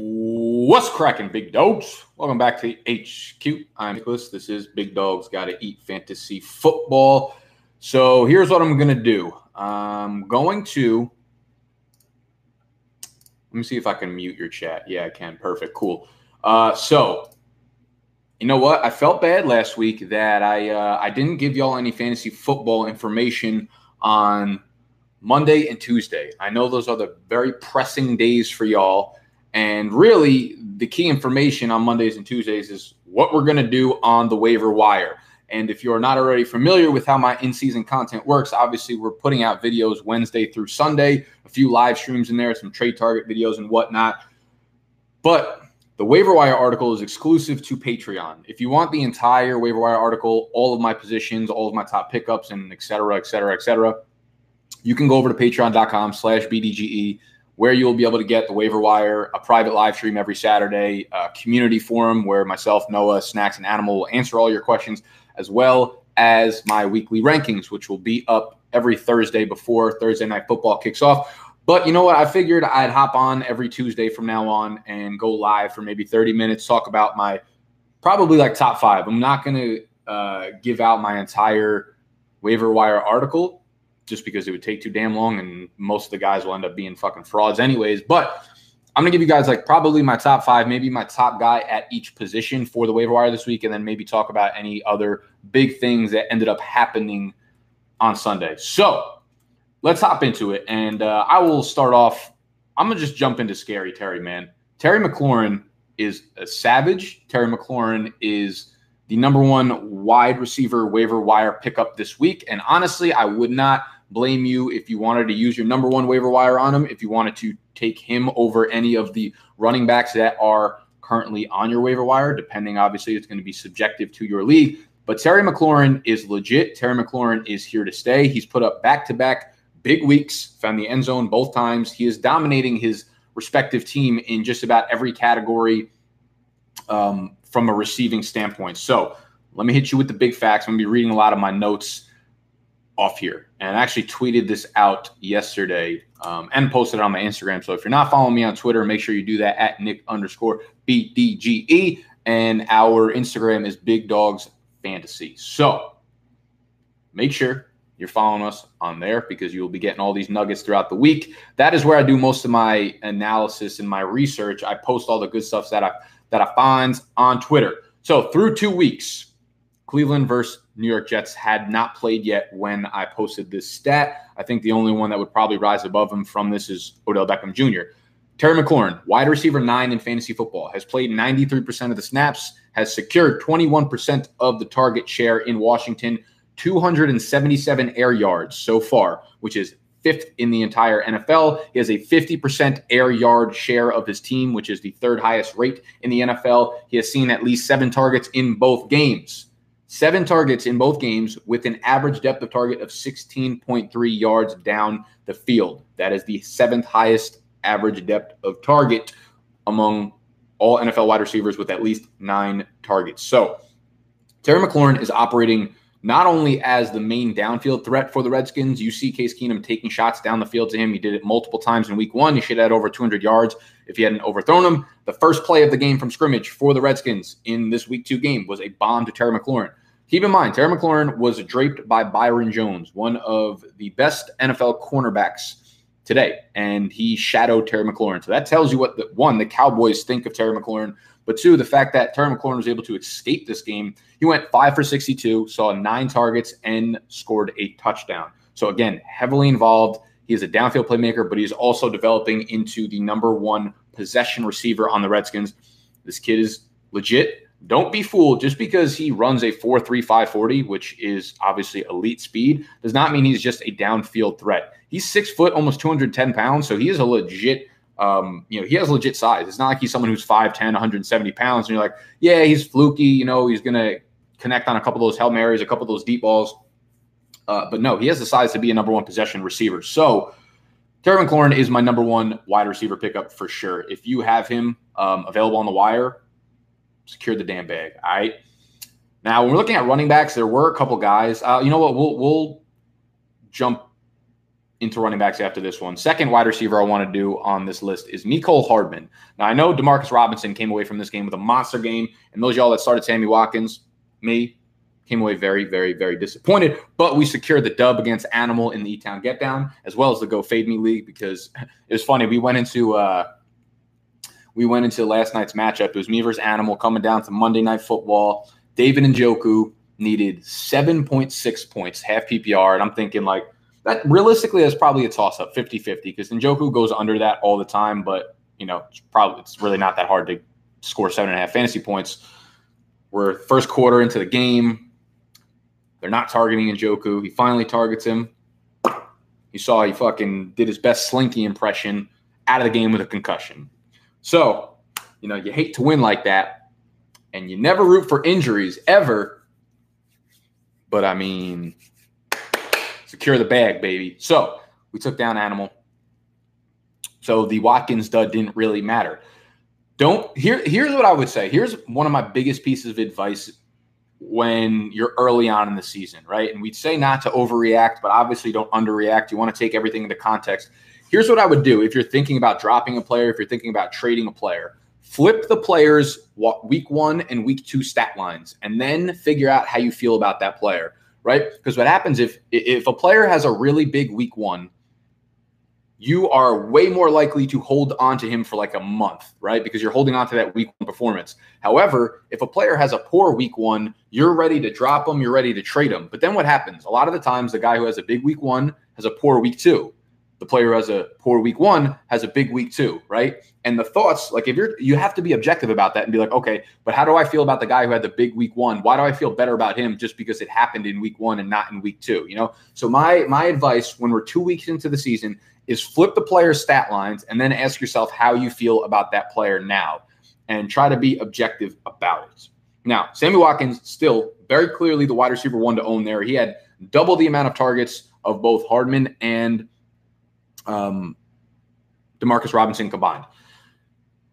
What's cracking, big dogs? Welcome back to HQ. I'm Nicholas. This is Big Dogs Gotta Eat Fantasy Football. So here's what I'm going to do. I'm going to. Let me see if I can mute your chat. Yeah, I can. Perfect. Cool. Uh, so, you know what? I felt bad last week that I uh, I didn't give y'all any fantasy football information on Monday and Tuesday. I know those are the very pressing days for y'all. And really, the key information on Mondays and Tuesdays is what we're going to do on the waiver wire. And if you're not already familiar with how my in season content works, obviously we're putting out videos Wednesday through Sunday, a few live streams in there, some trade target videos and whatnot. But the waiver wire article is exclusive to Patreon. If you want the entire waiver wire article, all of my positions, all of my top pickups, and et cetera, et cetera, et cetera, you can go over to patreon.com slash BDGE where you'll be able to get the waiver wire, a private live stream every Saturday, a community forum where myself, Noah, Snacks, and Animal will answer all your questions, as well as my weekly rankings, which will be up every Thursday before Thursday night football kicks off. But you know what? I figured I'd hop on every Tuesday from now on and go live for maybe 30 minutes, talk about my probably like top five. I'm not going to uh, give out my entire waiver wire article just because it would take too damn long and most of the guys will end up being fucking frauds anyways. But I'm gonna give you guys like probably my top five, maybe my top guy at each position for the waiver wire this week, and then maybe talk about any other big things that ended up happening on Sunday. So let's hop into it, and uh, I will start off. I'm gonna just jump into scary Terry, man. Terry McLaurin is a savage. Terry McLaurin is the number one wide receiver waiver wire pickup this week, and honestly, I would not blame you if you wanted to use your number one waiver wire on him, if you wanted to take him over any of the running backs that are currently on your waiver wire, depending, obviously, it's going to be subjective to your league. But Terry McLaurin is legit. Terry McLaurin is here to stay. He's put up back to back big weeks, found the end zone both times. He is dominating his respective team in just about every category um, from a receiving standpoint. So let me hit you with the big facts. I'm going to be reading a lot of my notes off here. And I actually tweeted this out yesterday um, and posted it on my Instagram. So if you're not following me on Twitter, make sure you do that at Nick underscore BDGE. And our Instagram is Big Dogs Fantasy. So make sure you're following us on there because you will be getting all these nuggets throughout the week. That is where I do most of my analysis and my research. I post all the good stuff that I that I find on Twitter. So through two weeks, Cleveland versus New York Jets had not played yet when I posted this stat. I think the only one that would probably rise above him from this is Odell Beckham Jr. Terry McLaurin, wide receiver nine in fantasy football, has played 93% of the snaps, has secured 21% of the target share in Washington, 277 air yards so far, which is fifth in the entire NFL. He has a 50% air yard share of his team, which is the third highest rate in the NFL. He has seen at least seven targets in both games seven targets in both games with an average depth of target of 16.3 yards down the field. That is the seventh highest average depth of target among all NFL wide receivers with at least nine targets. So Terry McLaurin is operating not only as the main downfield threat for the Redskins. You see Case Keenum taking shots down the field to him. He did it multiple times in week one. He should had over 200 yards if he hadn't overthrown him. The first play of the game from scrimmage for the Redskins in this week two game was a bomb to Terry McLaurin. Keep in mind, Terry McLaurin was draped by Byron Jones, one of the best NFL cornerbacks today, and he shadowed Terry McLaurin. So that tells you what the one the Cowboys think of Terry McLaurin, but two, the fact that Terry McLaurin was able to escape this game. He went five for 62, saw nine targets, and scored a touchdown. So again, heavily involved. He is a downfield playmaker, but he's also developing into the number one possession receiver on the Redskins. This kid is legit. Don't be fooled. Just because he runs a 4 3 5 40, which is obviously elite speed, does not mean he's just a downfield threat. He's six foot, almost 210 pounds. So he is a legit, um, you know, he has legit size. It's not like he's someone who's 5'10, 170 pounds. And you're like, yeah, he's fluky. You know, he's going to connect on a couple of those Hail Marys, a couple of those deep balls. Uh, but no, he has the size to be a number one possession receiver. So Terry McLaurin is my number one wide receiver pickup for sure. If you have him um, available on the wire, secure the damn bag. All right. Now, when we're looking at running backs, there were a couple guys. Uh, you know what? We'll we'll jump into running backs after this one. Second wide receiver I want to do on this list is Mecole Hardman. Now I know Demarcus Robinson came away from this game with a monster game, and those y'all that started Sammy Watkins, me, came away very, very, very disappointed. But we secured the dub against Animal in the E Town Get Down, as well as the Go Fade Me League, because it was funny. We went into uh, we went into last night's matchup. It was me versus Animal coming down to Monday Night Football. David and Njoku needed 7.6 points, half PPR. And I'm thinking, like, that realistically is probably a toss up 50 50 because Njoku goes under that all the time. But, you know, it's probably, it's really not that hard to score seven and a half fantasy points. We're first quarter into the game. They're not targeting Njoku. He finally targets him. You saw he fucking did his best slinky impression out of the game with a concussion. So, you know, you hate to win like that, and you never root for injuries ever. But I mean, secure the bag, baby. So we took down Animal. So the Watkins dud didn't really matter. Don't here. Here's what I would say. Here's one of my biggest pieces of advice when you're early on in the season, right? And we'd say not to overreact, but obviously don't underreact. You want to take everything into context. Here's what I would do if you're thinking about dropping a player, if you're thinking about trading a player. Flip the players week one and week two stat lines, and then figure out how you feel about that player, right? Because what happens if if a player has a really big week one, you are way more likely to hold on to him for like a month, right? Because you're holding on to that week one performance. However, if a player has a poor week one, you're ready to drop him, you're ready to trade him. But then what happens? A lot of the times, the guy who has a big week one has a poor week two the player who has a poor week one has a big week two, right? And the thoughts, like if you're, you have to be objective about that and be like, okay, but how do I feel about the guy who had the big week one? Why do I feel better about him just because it happened in week one and not in week two? You know, so my my advice when we're two weeks into the season is flip the player's stat lines and then ask yourself how you feel about that player now, and try to be objective about it. Now, Sammy Watkins still very clearly the wide receiver one to own there. He had double the amount of targets of both Hardman and um, Demarcus Robinson combined.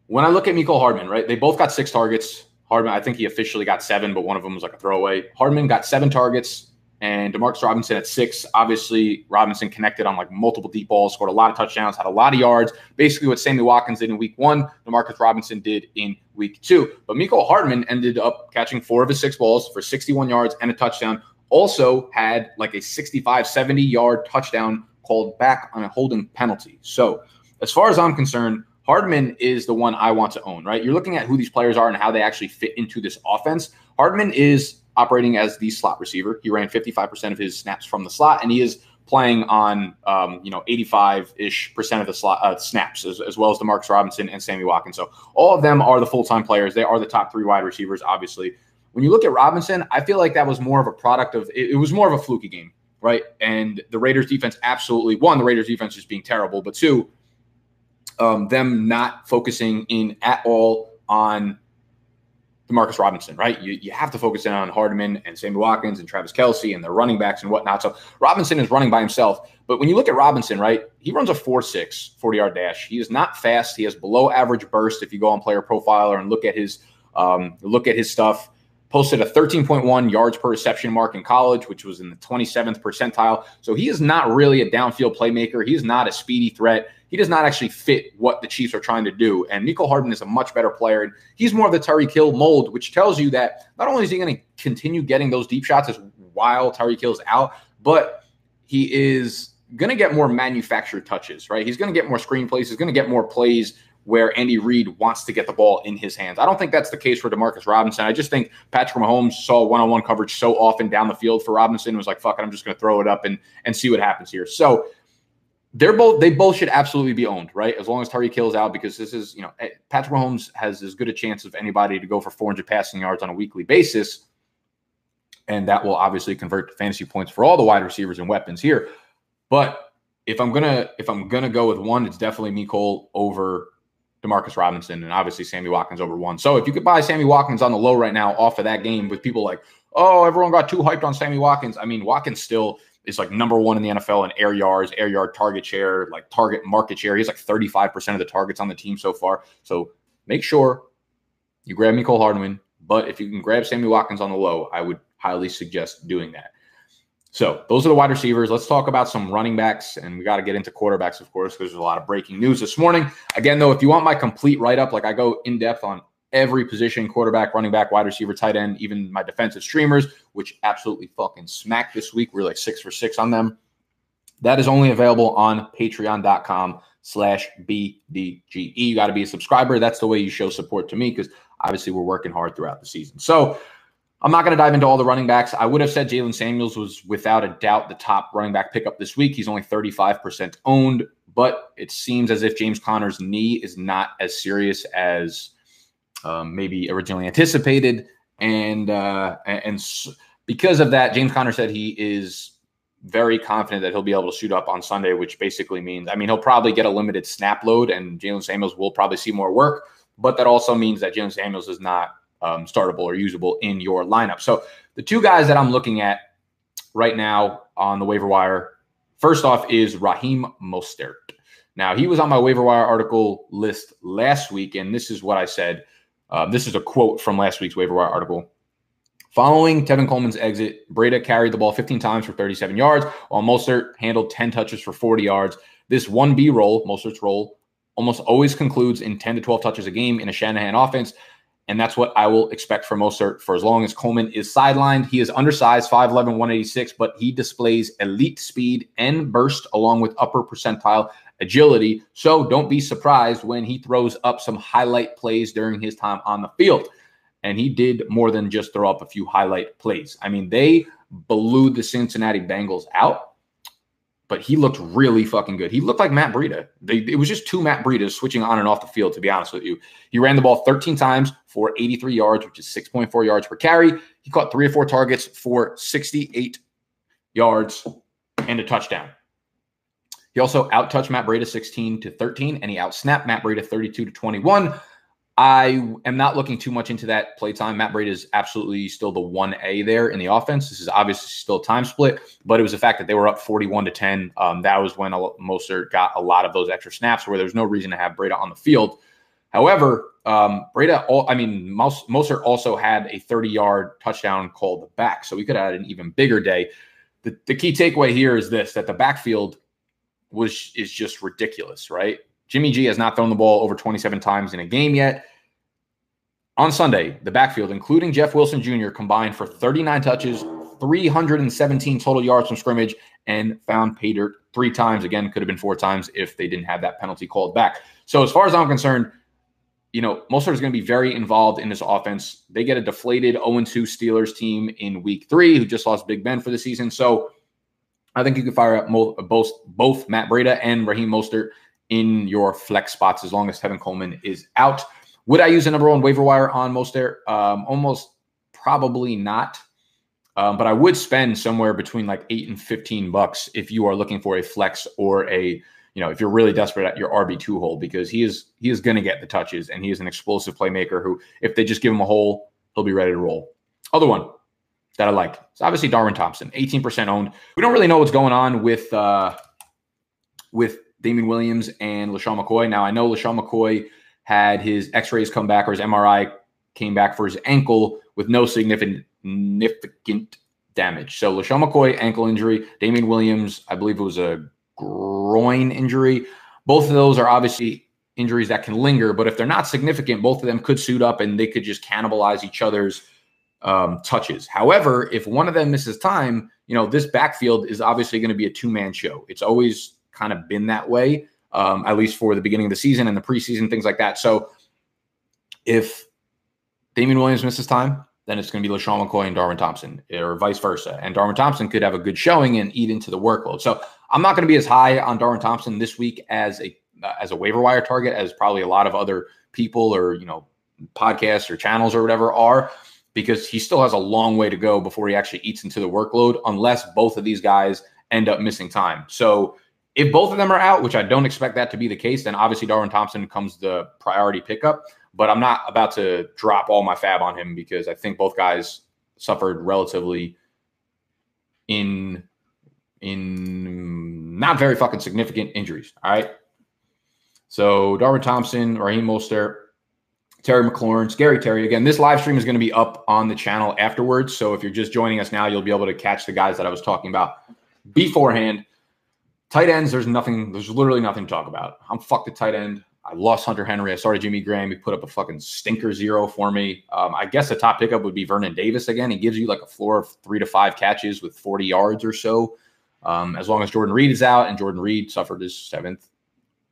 When I look at Mecole Hardman, right, they both got six targets. Hardman, I think he officially got seven, but one of them was like a throwaway. Hardman got seven targets, and Demarcus Robinson at six. Obviously, Robinson connected on like multiple deep balls, scored a lot of touchdowns, had a lot of yards. Basically, what Sammy Watkins did in week one, Demarcus Robinson did in week two. But Mecole Hardman ended up catching four of his six balls for 61 yards and a touchdown. Also had like a 65, 70 yard touchdown called back on a holding penalty. So, as far as I'm concerned, Hardman is the one I want to own, right? You're looking at who these players are and how they actually fit into this offense. Hardman is operating as the slot receiver. He ran 55% of his snaps from the slot, and he is playing on, um, you know, 85 ish percent of the slot uh, snaps, as, as well as the Demarcus Robinson and Sammy Watkins. So all of them are the full time players. They are the top three wide receivers, obviously. When you look at Robinson, I feel like that was more of a product of it, it was more of a fluky game right? And the Raiders defense absolutely one, the Raiders defense just being terrible, but two, um, them not focusing in at all on Demarcus Robinson, right? You, you have to focus in on Hardman and Sammy Watkins and Travis Kelce and their running backs and whatnot. So Robinson is running by himself. But when you look at Robinson, right, he runs a 4 6 40 yard dash. He is not fast. He has below average burst if you go on player profiler and look at his um, look at his stuff posted a 13.1 yards per reception mark in college, which was in the 27th percentile. So he is not really a downfield playmaker. He's not a speedy threat. He does not actually fit what the Chiefs are trying to do. And Mecole Hardman is a much better player. And he's more of the Tyreek Hill mold, which tells you that not only is he going to continue getting those deep shots as while Tyreek Hill's out, but he is going to get more manufactured touches, right? He's going to get more screen plays. He's going to get more plays where Andy Reid wants to get the ball in his hands. I don't think that's the case for Demarcus Robinson. I just think Patrick Mahomes saw one-on-one coverage so often down the field for Robinson was like, "Fuck it, I'm just going to throw it up and and see what happens here." So they're both they both should absolutely be owned, right? As long as Tyreek Hill's out, because this is you know eh, Patrick Mahomes has as good a chance of anybody to go for 400 passing yards on a weekly basis, and that will obviously convert to fantasy points for all the wide receivers and weapons here. But if I'm gonna if I'm gonna go with one, it's definitely Mecole over Demarcus Robinson and obviously Sammy Watkins over one. So if you could buy Sammy Watkins on the low right now off of that game with people like, oh, everyone got too hyped on Sammy Watkins. I mean, Watkins still is like number one in the NFL in air yards, air yard target share, like target market share. He's like 35% of the targets on the team so far. So make sure you grab Mecole Hardman. But if you can grab Sammy Watkins on the low, I would highly suggest doing that. So those are the wide receivers. Let's talk about some running backs, and we got to get into quarterbacks, of course, because there's a lot of breaking news this morning. Again, though, if you want my complete write up, like I go in depth on every position quarterback, running back, wide receiver, tight end, even my defensive streamers, which absolutely fucking smacked this week. We're like six for six on them. That is only available on patreon.com slash BDGE. You got to be a subscriber. That's the way you show support to me because obviously we're working hard throughout the season. So I'm not going to dive into all the running backs. I would have said Jaylen Samuels was without a doubt the top running back pickup this week. He's only 35% owned, but it seems as if James Conner's knee is not as serious as um, maybe originally anticipated. And, uh, and because of that, James Conner said he is very confident that he'll be able to shoot up on Sunday, which basically means, I mean, he'll probably get a limited snap load and Jaylen Samuels will probably see more work, but that also means that Jaylen Samuels is not um, startable or usable in your lineup. So the two guys that I'm looking at right now on the waiver wire, first off is Raheem Mostert. Now he was on my waiver wire article list last week, and this is what I said. Uh, this is a quote from last week's waiver wire article. Following Tevin Coleman's exit, Breida carried the ball 15 times for 37 yards, while Mostert handled 10 touches for 40 yards. This 1B role, Mostert's role, almost always concludes in 10 to 12 touches a game in a Shanahan offense. And that's what I will expect from Mostert for as long as Coleman is sidelined. He is undersized, 5'11, 186, but he displays elite speed and burst along with upper percentile agility. So don't be surprised when he throws up some highlight plays during his time on the field. And he did more than just throw up a few highlight plays. I mean, they blew the Cincinnati Bengals out but he looked really fucking good. He looked like Matt Breida. They, it was just two Matt Breidas switching on and off the field, to be honest with you. He ran the ball 13 times for 83 yards, which is 6.4 yards per carry. He caught three or four targets for 68 yards and a touchdown. He also outtouched Matt Breida 16 to 13, and he outsnapped Matt Breida 32 to 21. I am not looking too much into that play time. Matt Breida is absolutely still the 1A there in the offense. This is obviously still time split, but it was the fact that they were up 41 to 10. Um, that was when Mostert got a lot of those extra snaps where there was no reason to have Breida on the field. However, um, Breida, I mean, Mostert also had a 30 yard touchdown called the back. So we could have had an even bigger day. The, the key takeaway here is this that the backfield was is just ridiculous, right? Jimmy G has not thrown the ball over 27 times in a game yet. On Sunday, the backfield, including Jeff Wilson Jr., combined for 39 touches, 317 total yards from scrimmage, and found pay dirt three times. Again, could have been four times if they didn't have that penalty called back. So, as far as I'm concerned, you know, Mostert is going to be very involved in this offense. They get a deflated 0 2 Steelers team in week three who just lost Big Ben for the season. So, I think you can fire up both, both Matt Breida and Raheem Mostert in your flex spots as long as Tevin Coleman is out. Would I use a number one waiver wire on Mostert? Um, almost probably not. Um, but I would spend somewhere between like eight and 15 bucks if you are looking for a flex or a, you know, if you're really desperate at your RB2 hole because he is he is going to get the touches and he is an explosive playmaker who, if they just give him a hole, he'll be ready to roll. Other one that I like. It's obviously Darwin Thompson, 18% owned. We don't really know what's going on with uh with Damien Williams and LeSean McCoy. Now, I know LeSean McCoy had his x rays come back or his MRI came back for his ankle with no significant, significant damage. So, LeSean McCoy, ankle injury. Damien Williams, I believe it was a groin injury. Both of those are obviously injuries that can linger, but if they're not significant, both of them could suit up and they could just cannibalize each other's um, touches. However, if one of them misses time, you know, this backfield is obviously going to be a two man show. It's always kind of been that way, um, at least for the beginning of the season and the preseason, things like that. So if Damien Williams misses time, then it's going to be LeSean McCoy and Darwin Thompson, or vice versa. And Darwin Thompson could have a good showing and eat into the workload. So I'm not going to be as high on Darwin Thompson this week as a as a waiver wire target as probably a lot of other people or you know podcasts or channels or whatever are because he still has a long way to go before he actually eats into the workload unless both of these guys end up missing time. So if both of them are out, which I don't expect that to be the case, then obviously Darwin Thompson comes the priority pickup. But I'm not about to drop all my FAAB on him because I think both guys suffered relatively in in not very fucking significant injuries. All right. So Darwin Thompson, Raheem Mostert, Terry McLaurin, Scary Terry. Again, this live stream is going to be up on the channel afterwards. So if you're just joining us now, you'll be able to catch the guys that I was talking about beforehand. Tight ends, there's nothing, there's literally nothing to talk about. I'm fucked at tight end. I lost Hunter Henry. I started Jimmy Graham. He put up a fucking stinker zero for me. Um, I guess the top pickup would be Vernon Davis again. He gives you like a floor of three to five catches with 40 yards or so. Um, as long as Jordan Reed is out, and Jordan Reed suffered his seventh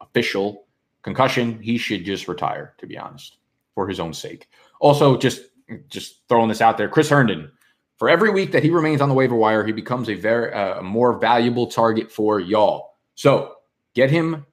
official concussion, he should just retire, to be honest, for his own sake. Also, just just throwing this out there, Chris Herndon. For every week that he remains on the waiver wire, he becomes a very uh, more valuable target for y'all. So get him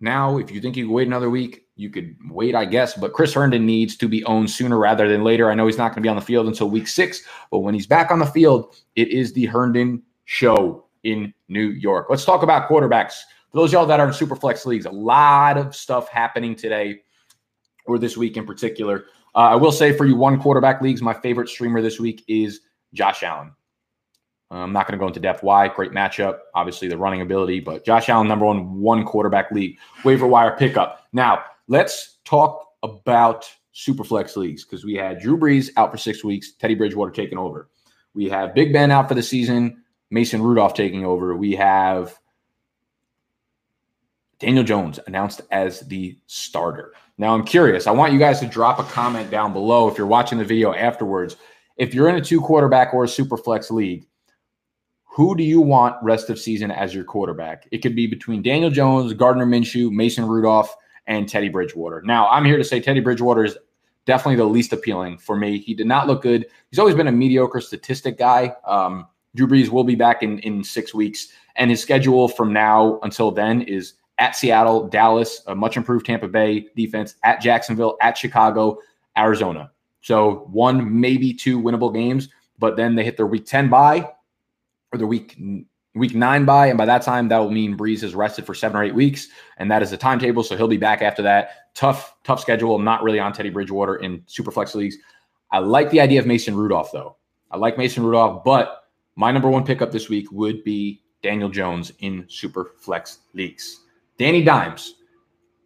now, if you think you can wait another week, you could wait, I guess. But Chris Herndon needs to be owned sooner rather than later. I know he's not going to be on the field until week six, but when he's back on the field, it is the Herndon show in New York. Let's talk about quarterbacks. For those y'all that are in super flex leagues, a lot of stuff happening today or this week in particular. Uh, I will say for you one quarterback leagues, my favorite streamer this week is Josh Allen. Uh, I'm not going to go into depth why. Great matchup. Obviously, the running ability, but Josh Allen, number one, one quarterback league, waiver wire pickup. Now, let's talk about super flex leagues because we had Drew Brees out for six weeks, Teddy Bridgewater taking over. We have Big Ben out for the season, Mason Rudolph taking over. We have Daniel Jones announced as the starter. Now, I'm curious. I want you guys to drop a comment down below if you're watching the video afterwards. If you're in a two quarterback or a super flex league, who do you want rest of season as your quarterback? It could be between Daniel Jones, Gardner Minshew, Mason Rudolph, and Teddy Bridgewater. Now, I'm here to say Teddy Bridgewater is definitely the least appealing for me. He did not look good. He's always been a mediocre statistic guy. Um, Drew Brees will be back in, in six weeks, and his schedule from now until then is at Seattle, Dallas, a much improved Tampa Bay defense, at Jacksonville, at Chicago, Arizona. So one, maybe two winnable games, but then they hit their week 10 bye or the week week nine by, and by that time that will mean Brees is rested for seven or eight weeks, and that is the timetable. So he'll be back after that. Tough, tough schedule. Not really on Teddy Bridgewater in super flex leagues. I like the idea of Mason Rudolph though. I like Mason Rudolph, but my number one pickup this week would be Daniel Jones in super flex leagues. Danny Dimes,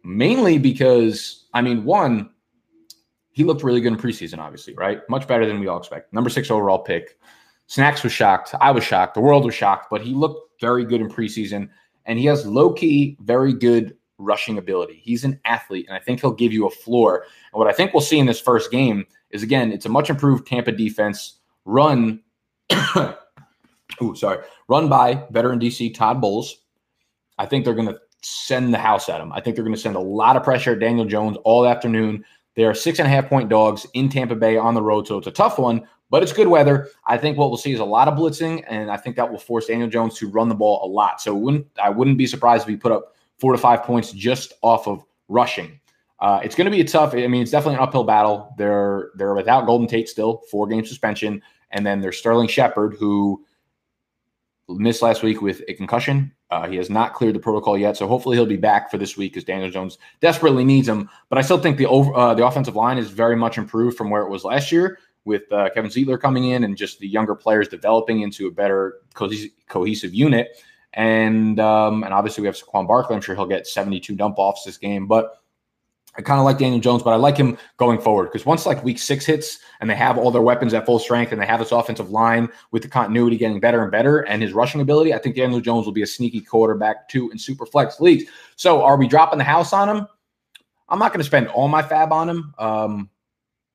mainly because I mean, one, he looked really good in preseason, obviously, right? Much better than we all expect. Number six overall pick. Snacks was shocked. I was shocked. The world was shocked, but he looked very good in preseason. And he has low key, very good rushing ability. He's an athlete, and I think he'll give you a floor. And what I think we'll see in this first game is again, it's a much improved Tampa defense run. ooh, sorry, run by veteran DC Todd Bowles. I think they're going to send the house at him. I think they're going to send a lot of pressure at Daniel Jones all afternoon. They are six and a half point dogs in Tampa Bay on the road, so it's a tough one but it's good weather. I think what we'll see is a lot of blitzing, and I think that will force Daniel Jones to run the ball a lot. So wouldn't I wouldn't be surprised if he put up four to five points just off of rushing. Uh, it's going to be a tough. I mean, it's definitely an uphill battle. They're they're without Golden Tate still, four game suspension, and then there's Sterling Shepard who missed last week with a concussion. Uh, he has not cleared the protocol yet, so hopefully he'll be back for this week because Daniel Jones desperately needs him. But I still think the over, uh, the offensive line is very much improved from where it was last year with uh, Kevin Zeitler coming in and just the younger players developing into a better cohesive, cohesive unit. And um, and obviously we have Saquon Barkley. I'm sure he'll get 72 dump offs this game, but I kind of like Daniel Jones, but I like him going forward because once like week six hits and they have all their weapons at full strength and they have this offensive line with the continuity getting better and better and his rushing ability, I think Daniel Jones will be a sneaky quarterback too in super flex leagues. So are we dropping the house on him? I'm not going to spend all my FAAB on him. Um,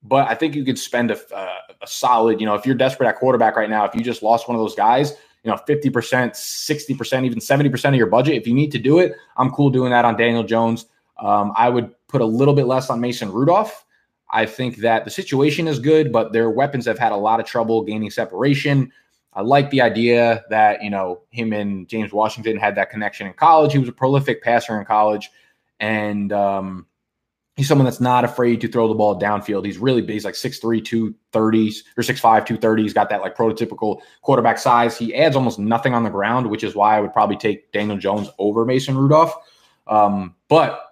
but I think you could spend a, uh, a solid, you know, if you're desperate at quarterback right now, if you just lost one of those guys, you know, 50%, 60%, even 70% of your budget, if you need to do it, I'm cool doing that on Daniel Jones. Um, I would put a little bit less on Mason Rudolph. I think that the situation is good, but their weapons have had a lot of trouble gaining separation. I like the idea that, you know, him and James Washington had that connection in college. He was a prolific passer in college. And, um, he's someone that's not afraid to throw the ball downfield. He's really big. He's like 6'3, 230s or 6'5, 230. He's got that like prototypical quarterback size. He adds almost nothing on the ground, which is why I would probably take Daniel Jones over Mason Rudolph. Um, but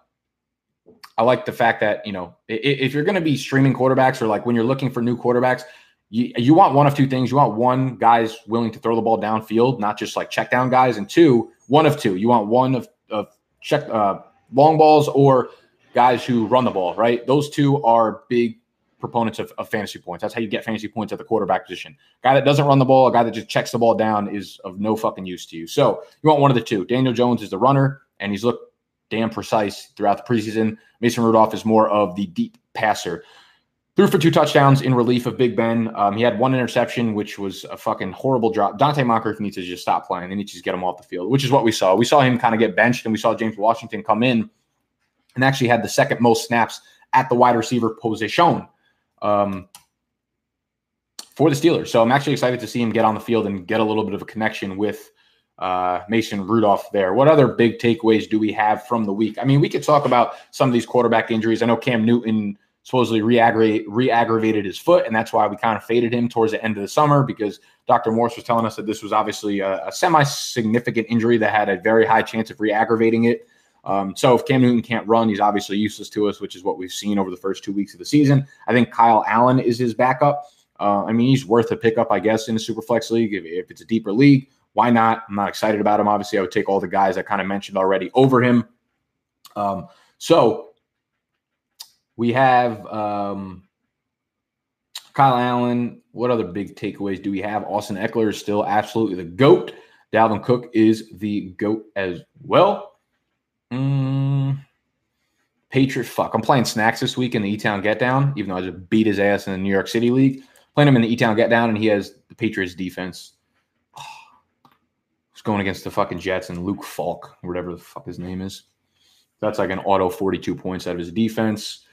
I like the fact that, you know, if, you're going to be streaming quarterbacks or like when you're looking for new quarterbacks, you, you want one of two things. You want one, guys willing to throw the ball downfield, not just like check down guys. And two, one of two. You want one of, of check uh, long balls or guys who run the ball, right? Those two are big proponents of, of, fantasy points. That's how you get fantasy points at the quarterback position. Guy that doesn't run the ball, a guy that just checks the ball down is of no fucking use to you. So you want one of the two. Daniel Jones is the runner, and he's looked damn precise throughout the preseason. Mason Rudolph is more of the deep passer. Threw for two touchdowns in relief of Big Ben. Um, he had one interception, which was a fucking horrible drop. Donte Moncrief needs to just stop playing. They need to just get him off the field, which is what we saw. We saw him kind of get benched, and we saw James Washington come in and actually had the second most snaps at the wide receiver position um, for the Steelers. So I'm actually excited to see him get on the field and get a little bit of a connection with uh, Mason Rudolph there. What other big takeaways do we have from the week? I mean, we could talk about some of these quarterback injuries. I know Cam Newton supposedly re-aggravated his foot, and that's why we kind of faded him towards the end of the summer because Dr. Morse was telling us that this was obviously a, a semi-significant injury that had a very high chance of re-aggravating it. Um, so if Cam Newton can't run, he's obviously useless to us, which is what we've seen over the first two weeks of the season. I think Kyle Allen is his backup. Uh, I mean, he's worth a pickup, I guess, in a Superflex league. If, if, it's a deeper league, why not? I'm not excited about him. Obviously, I would take all the guys I kind of mentioned already over him. Um, so we have um, Kyle Allen. What other big takeaways do we have? Austin Ekeler is still absolutely the GOAT. Dalvin Cook is the GOAT as well. Mm, Patriots. Fuck. I'm playing snacks this week in the E Town Get Down, even though I just beat his ass in the New York City League. Playing him in the E Town Get Down, and he has the Patriots defense. Going against the fucking Jets and Luke Falk, whatever the fuck his name is. That's like an auto 42 points out of his defense.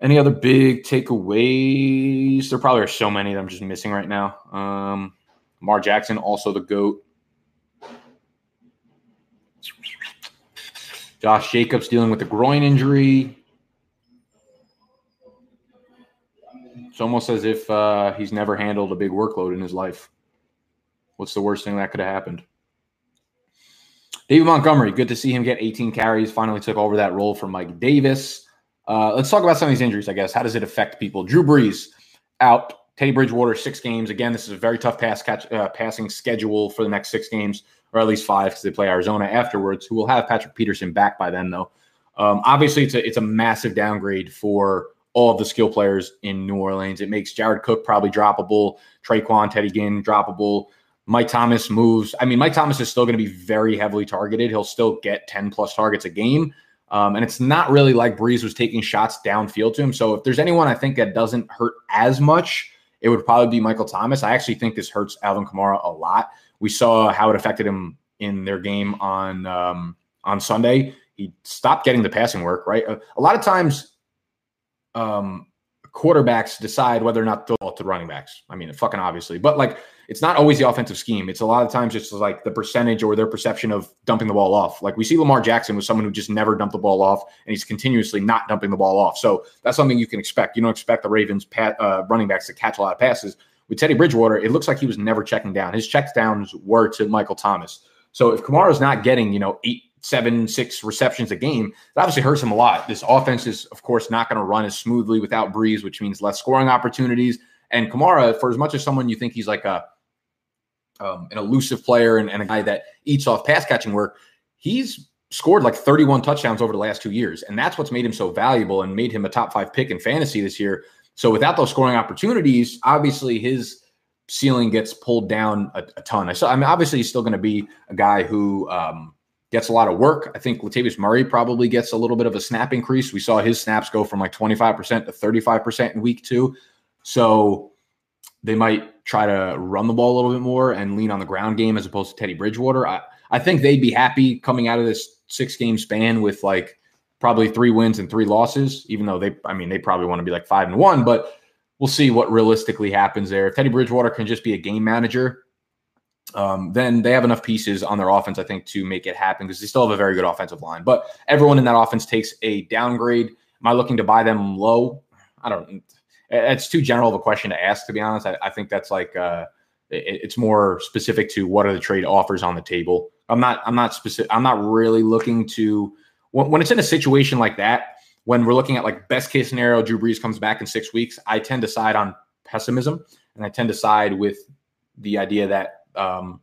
Any other big takeaways? There probably are so many that I'm just missing right now. Um, Mar Jackson, also the GOAT. Josh Jacobs dealing with a groin injury. It's almost as if uh, he's never handled a big workload in his life. What's the worst thing that could have happened? David Montgomery, good to see him get 18 carries. Finally took over that role for Mike Davis. Uh, let's talk about some of these injuries, I guess. How does it affect people? Drew Brees out. Teddy Bridgewater, six games. Again, this is a very tough pass catch, uh, passing schedule for the next six games or at least five because they play Arizona afterwards, who will have Patrick Peterson back by then, though. Um, obviously, it's a, it's a massive downgrade for all of the skill players in New Orleans. It makes Jared Cook probably droppable, Tre'Quan, Teddy Ginn droppable. Mike Thomas moves. I mean, Mike Thomas is still going to be very heavily targeted. He'll still get 10 plus targets a game. Um, and it's not really like Brees was taking shots downfield to him. So if there's anyone I think that doesn't hurt as much, it would probably be Michael Thomas. I actually think this hurts Alvin Kamara a lot we saw how it affected him in their game on um, on Sunday. He stopped getting the passing work. Right, a, a lot of times, um, quarterbacks decide whether or not to throw to running backs. I mean, fucking obviously, but like it's not always the offensive scheme. It's a lot of times just like the percentage or their perception of dumping the ball off. Like we see Lamar Jackson was someone who just never dumped the ball off, and he's continuously not dumping the ball off. So that's something you can expect. You don't expect the Ravens pat, uh, running backs to catch a lot of passes, with Teddy Bridgewater, it looks like he was never checking down. His check downs were to Michael Thomas. So if Kamara's not getting, you know, eight, seven, six receptions a game, that obviously hurts him a lot. This offense is, of course, not going to run as smoothly without Brees, which means less scoring opportunities. And Kamara, for as much as someone you think he's like a um, an elusive player and, and a guy that eats off pass catching work, he's scored like 31 touchdowns over the last two years. And that's what's made him so valuable and made him a top five pick in fantasy this year so without those scoring opportunities, obviously his ceiling gets pulled down a, a ton. I. I mean, obviously he's still going to be a guy who um, gets a lot of work. I think Latavius Murray probably gets a little bit of a snap increase. We saw his snaps go from like 25% to 35% in week two. So they might try to run the ball a little bit more and lean on the ground game as opposed to Teddy Bridgewater. I, I think they'd be happy coming out of this six game span with like probably three wins and three losses, even though they, I mean, they probably want to be like five and one, but we'll see what realistically happens there. If Teddy Bridgewater can just be a game manager, um, then they have enough pieces on their offense, I think, to make it happen because they still have a very good offensive line. But everyone in that offense takes a downgrade. Am I looking to buy them low? I don't. It's too general of a question to ask, to be honest. I, I think that's like uh, it, it's more specific to what are the trade offers on the table. I'm not. I'm not specific. I'm not really looking to when, when it's in a situation like that, when we're looking at like best case scenario, Drew Brees comes back in six weeks, I tend to side on pessimism and I tend to side with the idea that, um,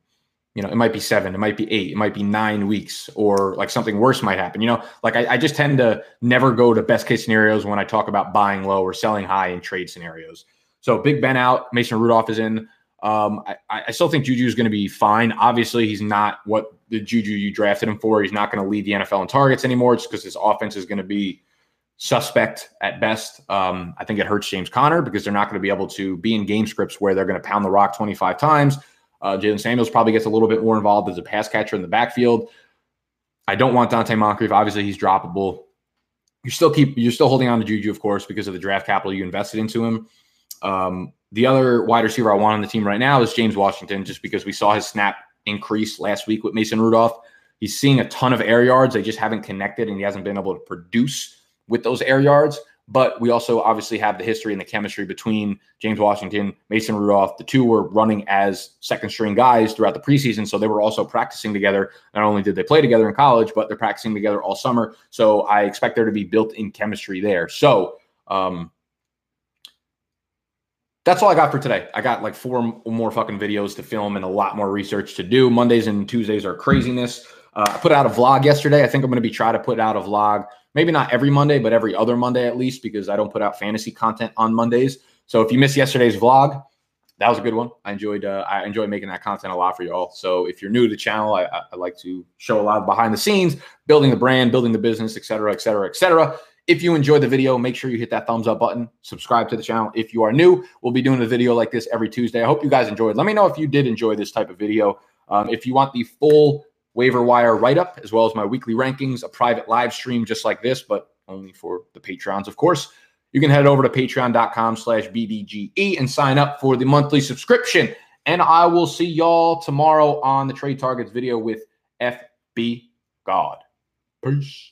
you know, it might be seven, it might be eight, it might be nine weeks, or like something worse might happen. You know, like I, I just tend to never go to best case scenarios when I talk about buying low or selling high in trade scenarios. So Big Ben out, Mason Rudolph is in. Um, I, I still think Juju is going to be fine. Obviously, he's not what the Juju you drafted him for. He's not going to lead the NFL in targets anymore just because his offense is going to be suspect at best. Um, I think it hurts James Conner because they're not going to be able to be in game scripts where they're going to pound the rock 25 times. Uh, Jaylen Samuels probably gets a little bit more involved as a pass catcher in the backfield. I don't want Donte Moncrief. Obviously, he's droppable. You still keep you're still holding on to Juju, of course, because of the draft capital you invested into him. Um, the other wide receiver I want on the team right now is James Washington, just because we saw his snap increase last week with Mason Rudolph. He's seeing a ton of air yards. They just haven't connected, and he hasn't been able to produce with those air yards. But we also obviously have the history and the chemistry between James Washington, Mason Rudolph. The two were running as second string guys throughout the preseason. So they were also practicing together. Not only did they play together in college, but they're practicing together all summer. So I expect there to be built in chemistry there. So, um, that's all I got for today. I got like four more fucking videos to film and a lot more research to do. Mondays and Tuesdays are craziness. Uh, I put out a vlog yesterday. I think I'm going to be trying to put out a vlog, maybe not every Monday, but every other Monday at least, because I don't put out fantasy content on Mondays. So if you missed yesterday's vlog, that was a good one. I enjoyed uh, I enjoyed making that content a lot for y'all. So if you're new to the channel, I, I, like to show a lot of behind the scenes, building the brand, building the business, et cetera, et cetera, et cetera. If you enjoyed the video, make sure you hit that thumbs up button, subscribe to the channel. If you are new, we'll be doing a video like this every Tuesday. I hope you guys enjoyed. Let me know if you did enjoy this type of video. Um, if you want the full waiver wire write up, as well as my weekly rankings, a private live stream just like this, but only for the Patreons, of course, you can head over to patreon.com slash BDGE and sign up for the monthly subscription. And I will see y'all tomorrow on the Trade Targets video with FB God. Peace.